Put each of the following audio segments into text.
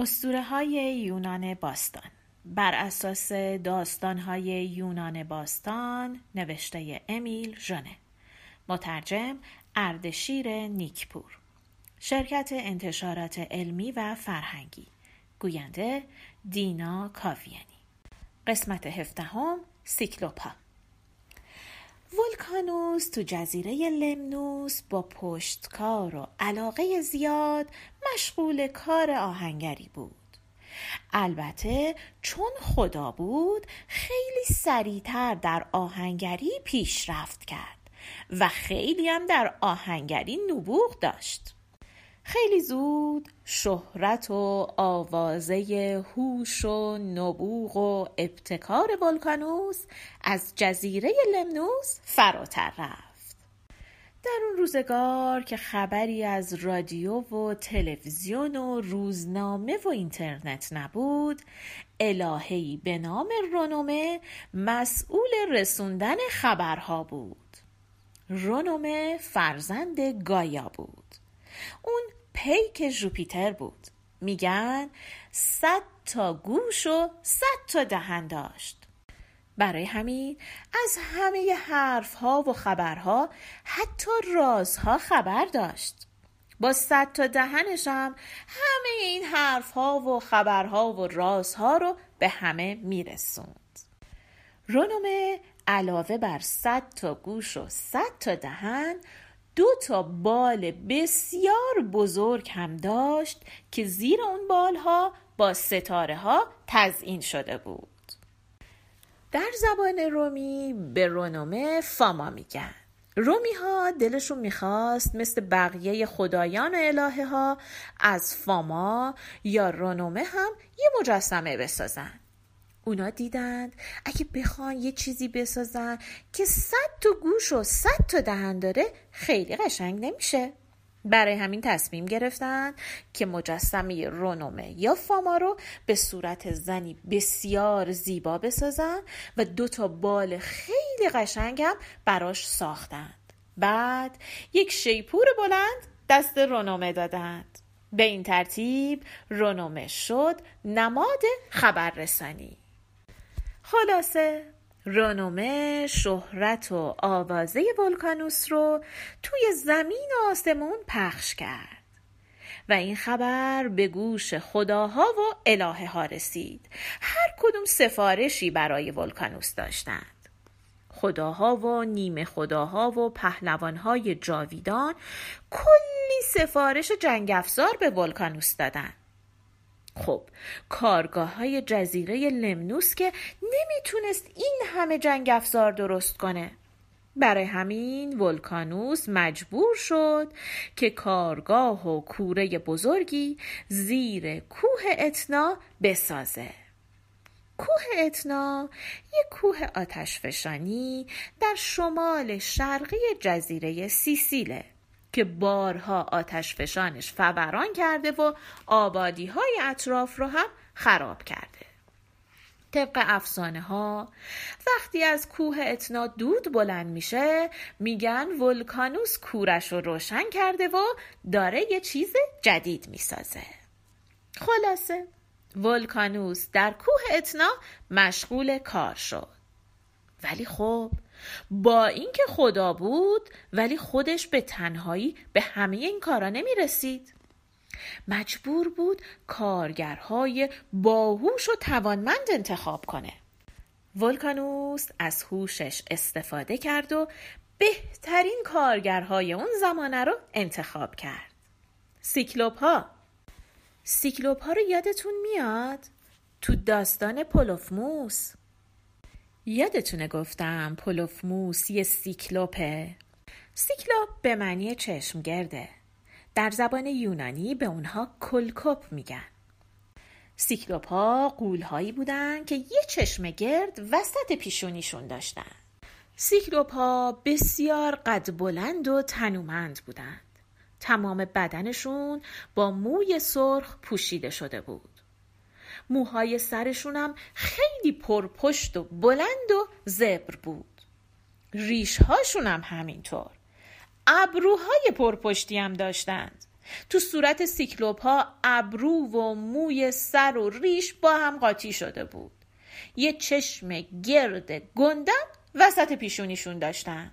اسطوره های یونان باستان. بر اساس داستان های یونان باستان نوشته امیل ژنه مترجم اردشیر نیکپور. شرکت انتشارات علمی و فرهنگی. گوینده دینا کاویانی. قسمت هفدهم سیکلوپا. ولکانوس تو جزیره لمنوس با پشتکار و علاقه زیاد مشغول کار آهنگری بود. البته چون خدا بود خیلی سریعتر در آهنگری پیشرفت کرد و خیلی هم در آهنگری نبوغ داشت. خیلی زود شهرت و آوازه هوش و نبوغ و ابتکار ولکانوس از جزیره لمنوس فراتر رفت. در اون روزگار که خبری از رادیو و تلویزیون و روزنامه و اینترنت نبود الههی به نام رونومه مسئول رسوندن خبرها بود. رونومه فرزند گایا بود. اون پیک جوپیتر بود. میگن صد تا گوش و صد تا دهن داشت. برای همین از همه حرف ها و خبرها حتی رازها خبر داشت. با صد تا دهنش هم همه این حرف ها و خبرها و رازها رو به همه میرسوند. رونومه علاوه بر صد تا گوش و صد تا دهن دو تا بال بسیار بزرگ هم داشت که زیر اون بالها با ستاره ها تزئین شده بود. در زبان رومی به رونومه فاما میگن. رومی ها دلشون می‌خواست مثل بقیه خدایان و الهه ها از فاما یا رونومه هم یه مجسمه بسازن. اونا دیدند اگه بخوان یه چیزی بسازن که صد تا گوش و صد تا دهن داره خیلی قشنگ نمیشه. برای همین تصمیم گرفتن که مجسمه رونومه یا فاما رو به صورت زنی بسیار زیبا بسازن و دو تا بال خیلی قشنگ هم براش ساختند بعد یک شیپور بلند دست رونومه دادند. به این ترتیب رونومه شد نماد خبررسانی. خلاصه رونومه شهرت و آوازه ولکانوس رو توی زمین و آسمون پخش کرد. و این خبر به گوش خداها و الهه ها رسید. هر کدوم سفارشی برای ولکانوس داشتند. خداها و نیمه خداها و پهلوانهای جاویدان کلی سفارش جنگ افزار به ولکانوس دادند. خب کارگاه های جزیره لمنوس که نمی‌تونست این همه جنگ افزار درست کنه. برای همین ولکانوس مجبور شد که کارگاه و کوره بزرگی زیر کوه اتنا بسازه. کوه اتنا یک کوه آتشفشانی در شمال شرقی جزیره سیسیله. که بارها آتش فشانش فوران کرده و آبادی های اطراف رو هم خراب کرده. طبق افسانه ها وقتی از کوه اتنا دود بلند میشه میگن ولکانوس کورش رو روشن کرده و داره یه چیز جدید می‌سازه. خلاصه ولکانوس در کوه اتنا مشغول کار شد. ولی خب با اینکه خدا بود ولی خودش به تنهایی به همه این کارا نمی رسید مجبور بود کارگرهای باهوش و توانمند انتخاب کنه. ولکانوس از هوشش استفاده کرد و بهترین کارگرهای اون زمانه رو انتخاب کرد. سیکلوپ ها سیکلوپ ها رو یادتون میاد؟ تو داستان پولوفموس یادتونه گفتم پولوفموس یه سیکلوپه؟ سیکلوپ به معنی چشمگرده در زبان یونانی به اونها کلکوپ میگن. سیکلوپ ها غول هایی بودن که یه چشم گرد وسط پیشونیشون داشتن. سیکلوپ ها بسیار قد بلند و تنومند بودند. تمام بدنشون با موی سرخ پوشیده شده بود. موهای سرشونم خیلی پرپشت و بلند و زبر بود. ریش هاشون هم همینطور. ابروهای پرپشتی هم داشتند. تو صورت سیکلوپ ها ابرو و موی سر و ریش با هم قاطی شده بود. یه چشم گرد گندم وسط پیشونیشون داشتن.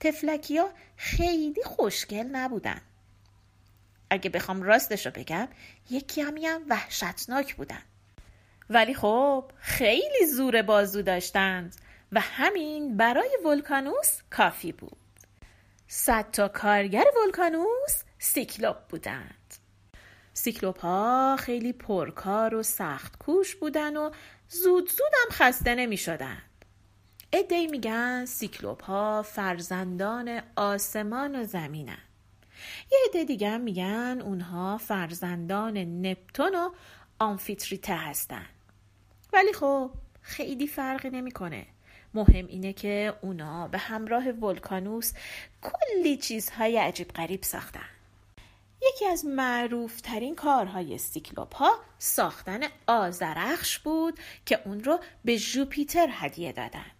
تفلکی ها خیلی خوشگل نبودن. اگه بخوام راستش رو بگم یکی همی هم وحشتناک بودن ولی خب خیلی زور بازو داشتند و همین برای ولکانوس کافی بود صد تا کارگر ولکانوس سیکلوپ بودند سیکلوپ ها خیلی پرکار و سخت کوش بودن و زود زود هم خسته نمی شدن. عده‌ای میگن سیکلوپ ها فرزندان آسمان و زمینن. یه عده دیگه میگن اونها فرزندان نپتون و آمفیتریته هستن. ولی خب خیلی فرقی نمی‌کنه. مهم اینه که اونا به همراه ولکانوس کلی چیزهای عجیب غریب ساختن. یکی از معروف ترین کارهای سیکلوپ ها ساختن آذرخش بود که اون رو به جوپیتر هدیه دادند.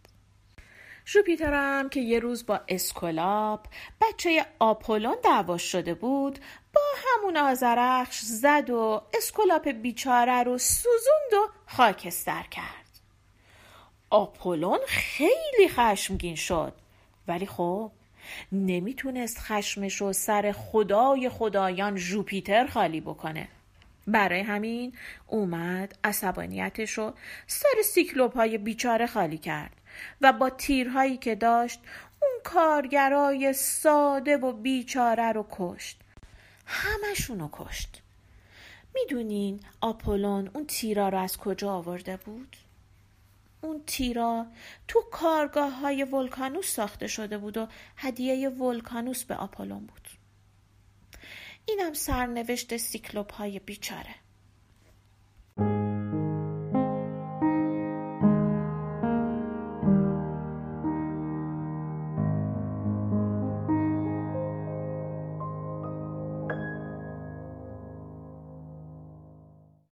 جوپیتر هم که یه روز با اسکولاپ بچه آپولون دعوا شده بود با همون آذرخش زد و اسکولاپ بیچاره رو سوزوند و خاکستر کرد. آپولون خیلی خشمگین شد. ولی خب نمی‌تونست خشمش رو سر خدای خدایان جوپیتر خالی بکنه. برای همین اومد عصبانیتش رو سر سیکلوپ های بیچاره خالی کرد. و با تیرهایی که داشت اون کارگرای ساده و بیچاره رو کشت. همشونو کشت. می‌دونین آپولون اون تیرا رو از کجا آورده بود؟ اون تیرا تو کارگاه های ولکانوس ساخته شده بود و هدیه ولکانوس به آپولون بود. اینم سرنوشت سیکلوپ های بیچاره.